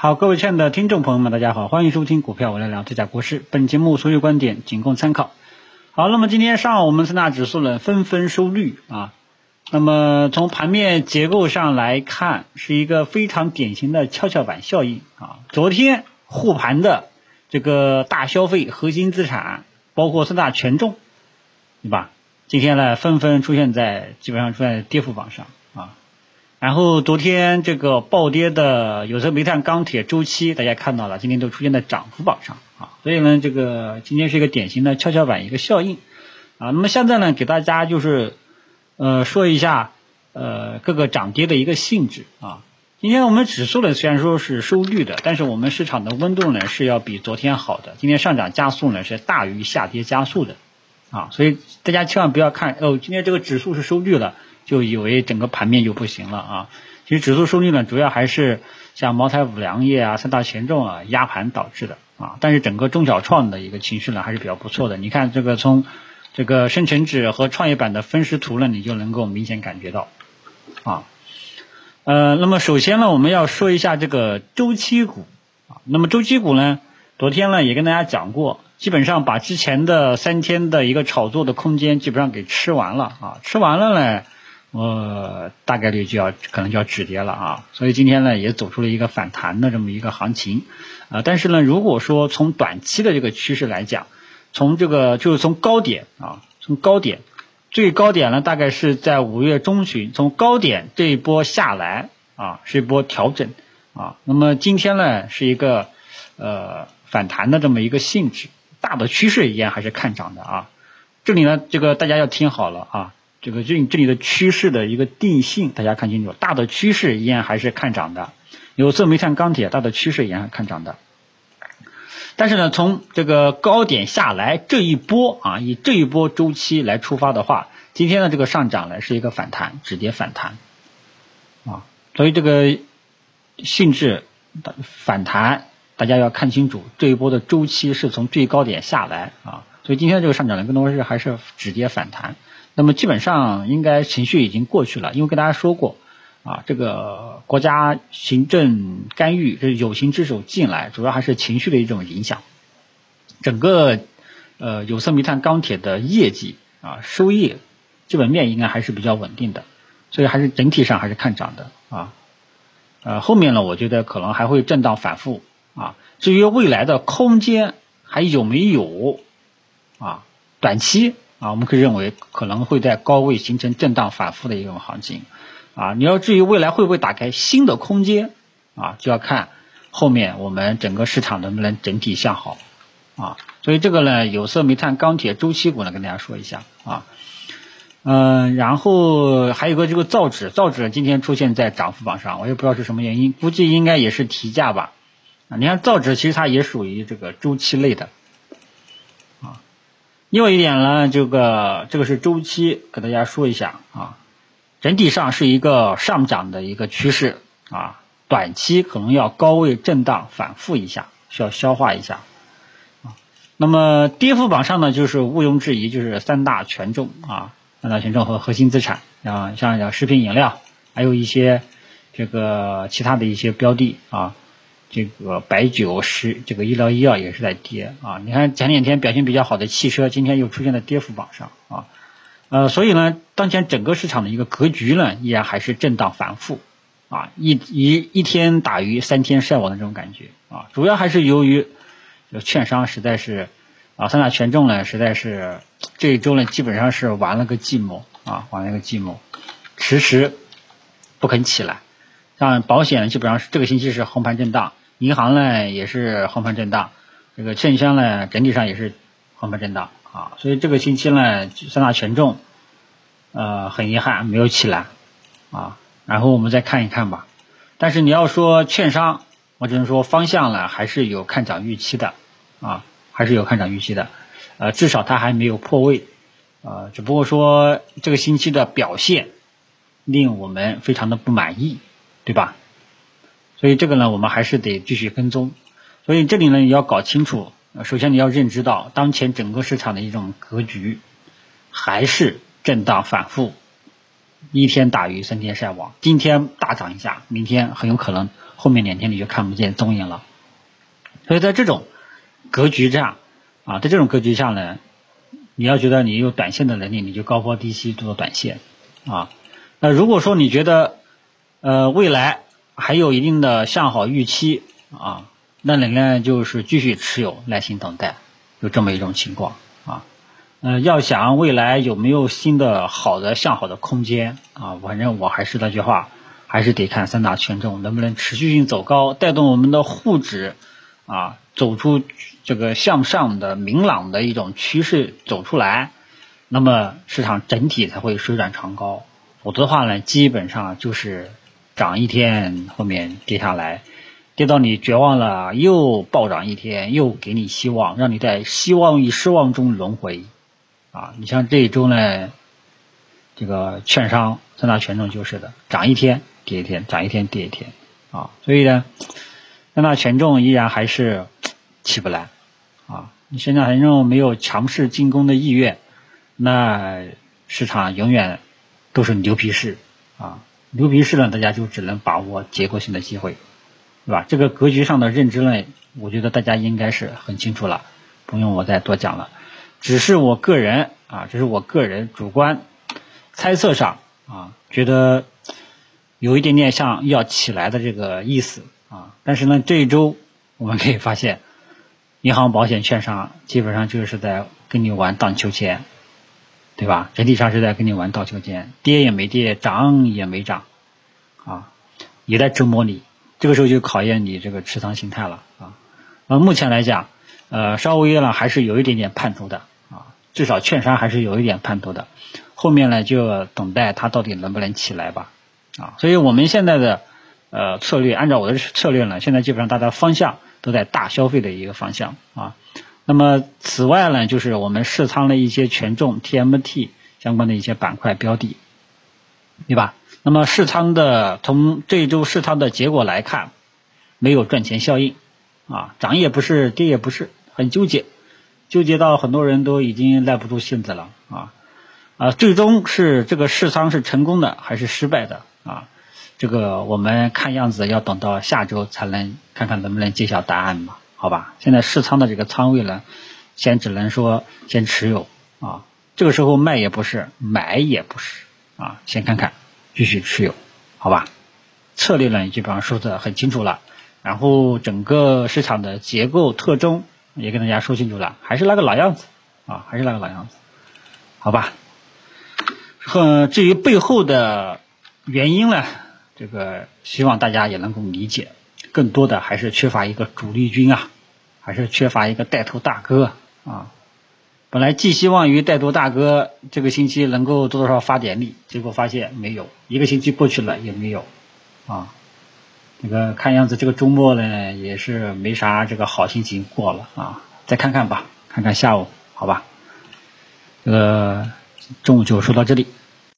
好，各位亲爱的听众朋友们，大家好，欢迎收听股票我来聊，这家国师。本节目所有观点仅供参考。好，那么今天上午我们三大指数呢纷纷收绿啊。那么从盘面结构上来看，是一个非常典型的跷跷板效应啊。昨天护盘的这个大消费核心资产，包括四大权重，对吧？今天呢纷纷出现在基本上出现在跌幅榜上啊。然后昨天这个暴跌的有色、煤炭、钢铁周期，大家看到了，今天都出现在涨幅榜上啊。所以呢，这个今天是一个典型的跷跷板一个效应啊。那么现在呢，给大家就是呃说一下呃各个涨跌的一个性质啊。今天我们指数呢虽然说是收绿的，但是我们市场的温度呢是要比昨天好的。今天上涨加速呢是大于下跌加速的啊。所以大家千万不要看哦，今天这个指数是收绿了。就以为整个盘面就不行了啊！其实指数收率呢，主要还是像茅台、五粮液啊、三大权重啊压盘导致的啊。但是整个中小创的一个情绪呢，还是比较不错的。你看这个从这个深成指和创业板的分时图呢，你就能够明显感觉到啊。呃，那么首先呢，我们要说一下这个周期股啊。那么周期股呢，昨天呢也跟大家讲过，基本上把之前的三天的一个炒作的空间基本上给吃完了啊，吃完了呢。呃，大概率就要可能就要止跌了啊，所以今天呢也走出了一个反弹的这么一个行情啊。但是呢，如果说从短期的这个趋势来讲，从这个就是从高点啊，从高点最高点呢，大概是在五月中旬，从高点这一波下来啊，是一波调整啊。那么今天呢是一个呃反弹的这么一个性质，大的趋势依然还是看涨的啊。这里呢，这个大家要听好了啊。这个这这里的趋势的一个定性，大家看清楚，大的趋势依然还是看涨的，有色、煤炭、钢铁，大的趋势依然看涨的。但是呢，从这个高点下来这一波啊，以这一波周期来出发的话，今天的这个上涨呢是一个反弹，止跌反弹啊，所以这个性质反弹，大家要看清楚，这一波的周期是从最高点下来啊，所以今天这个上涨呢，更多是还是止跌反弹。那么基本上应该情绪已经过去了，因为跟大家说过啊，这个国家行政干预，这是有形之手进来，主要还是情绪的一种影响。整个呃有色、煤炭、钢铁的业绩啊收益基本面应该还是比较稳定的，所以还是整体上还是看涨的啊。呃后面呢，我觉得可能还会震荡反复啊。至于未来的空间还有没有啊？短期。啊，我们可以认为可能会在高位形成震荡反复的一种行情，啊，你要至于未来会不会打开新的空间，啊，就要看后面我们整个市场能不能整体向好，啊，所以这个呢，有色、煤炭、钢铁周期股呢，跟大家说一下，啊，嗯，然后还有个这个造纸，造纸今天出现在涨幅榜上，我也不知道是什么原因，估计应该也是提价吧，啊，你看造纸其实它也属于这个周期类的。另外一点呢，这个这个是周期，给大家说一下啊，整体上是一个上涨的一个趋势啊，短期可能要高位震荡反复一下，需要消化一下啊。那么跌幅榜上呢，就是毋庸置疑，就是三大权重啊，三大权重和核心资产啊，像像食品饮料，还有一些这个其他的一些标的啊。这个白酒是这个医疗医药也是在跌啊，你看前两天表现比较好的汽车，今天又出现在跌幅榜上啊，呃，所以呢，当前整个市场的一个格局呢，依然还是震荡反复啊，一一一天打鱼三天晒网的这种感觉啊，主要还是由于券商实在是啊，三大权重呢，实在是这一周呢，基本上是玩了个寂寞啊，玩了个寂寞，迟迟不肯起来，像保险基本上是这个星期是横盘震荡。银行呢也是横盘震荡，这个券商呢整体上也是横盘震荡啊，所以这个星期呢三大权重呃很遗憾没有起来啊，然后我们再看一看吧。但是你要说券商，我只能说方向呢还是有看涨预期的啊，还是有看涨预期的，呃至少它还没有破位啊，只不过说这个星期的表现令我们非常的不满意，对吧？所以这个呢，我们还是得继续跟踪。所以这里呢，你要搞清楚，首先你要认知到，当前整个市场的一种格局还是震荡反复一天打鱼三天晒网，今天大涨一下，明天很有可能后面两天你就看不见踪影了。所以在这种格局下啊，在这种格局下呢，你要觉得你有短线的能力，你就高抛低吸做短线啊。那如果说你觉得呃未来还有一定的向好预期啊，那你呢就是继续持有，耐心等待，有这么一种情况啊。嗯，要想未来有没有新的好的向好的空间啊？反正我还是那句话，还是得看三大权重能不能持续性走高，带动我们的沪指啊走出这个向上的明朗的一种趋势走出来，那么市场整体才会水涨船高。否则的话呢，基本上就是涨一天后面跌下来，跌到你绝望了，又暴涨一天，又给你希望，让你在希望与失望中轮回。啊，你像这一周呢，这个券商三大权重就是的，涨一天跌一天，涨一天跌一天，啊，所以呢，三大权重依然还是 起不来，啊，你三大权重没有强势进攻的意愿，那市场永远都是牛皮市，啊，牛皮市呢，大家就只能把握结构性的机会，对吧？这个格局上的认知呢，我觉得大家应该是很清楚了，不用我再多讲了。只是我个人啊，这是我个人主观猜测上啊，觉得有一点点像要起来的这个意思啊。但是呢，这一周我们可以发现，银行、保险、券商基本上就是在跟你玩荡秋千，对吧？整体上是在跟你玩荡秋千，跌也没跌，涨也没涨，啊，也在折磨你。这个时候就考验你这个持仓心态了啊。那目前来讲。呃，稍微呢还是有一点点盼头的啊，至少券商还是有一点盼头的，后面呢就等待它到底能不能起来吧啊，所以我们现在的呃策略，按照我的策略呢，现在基本上大家方向都在大消费的一个方向啊，那么此外呢，就是我们试仓了一些权重 TMT 相关的一些板块标的，对吧？那么试仓的从这一周试仓的结果来看，没有赚钱效应啊，涨也不是，跌也不是。很纠结，纠结到很多人都已经耐不住性子了啊啊！最终是这个试仓是成功的还是失败的啊？这个我们看样子要等到下周才能看看能不能揭晓答案嘛？好吧，现在试仓的这个仓位呢，先只能说先持有啊，这个时候卖也不是，买也不是啊，先看看，继续持有，好吧？策略呢基本上说的很清楚了，然后整个市场的结构特征。也跟大家说清楚了，还是那个老样子啊，还是那个老样子，好吧？呃，至于背后的原因呢，这个希望大家也能够理解，更多的还是缺乏一个主力军啊，还是缺乏一个带头大哥啊。本来寄希望于带头大哥这个星期能够多多少发点力，结果发现没有，一个星期过去了也没有啊。这个看样子这个周末呢也是没啥这个好心情过了啊，再看看吧，看看下午好吧。这个中午就说到这里。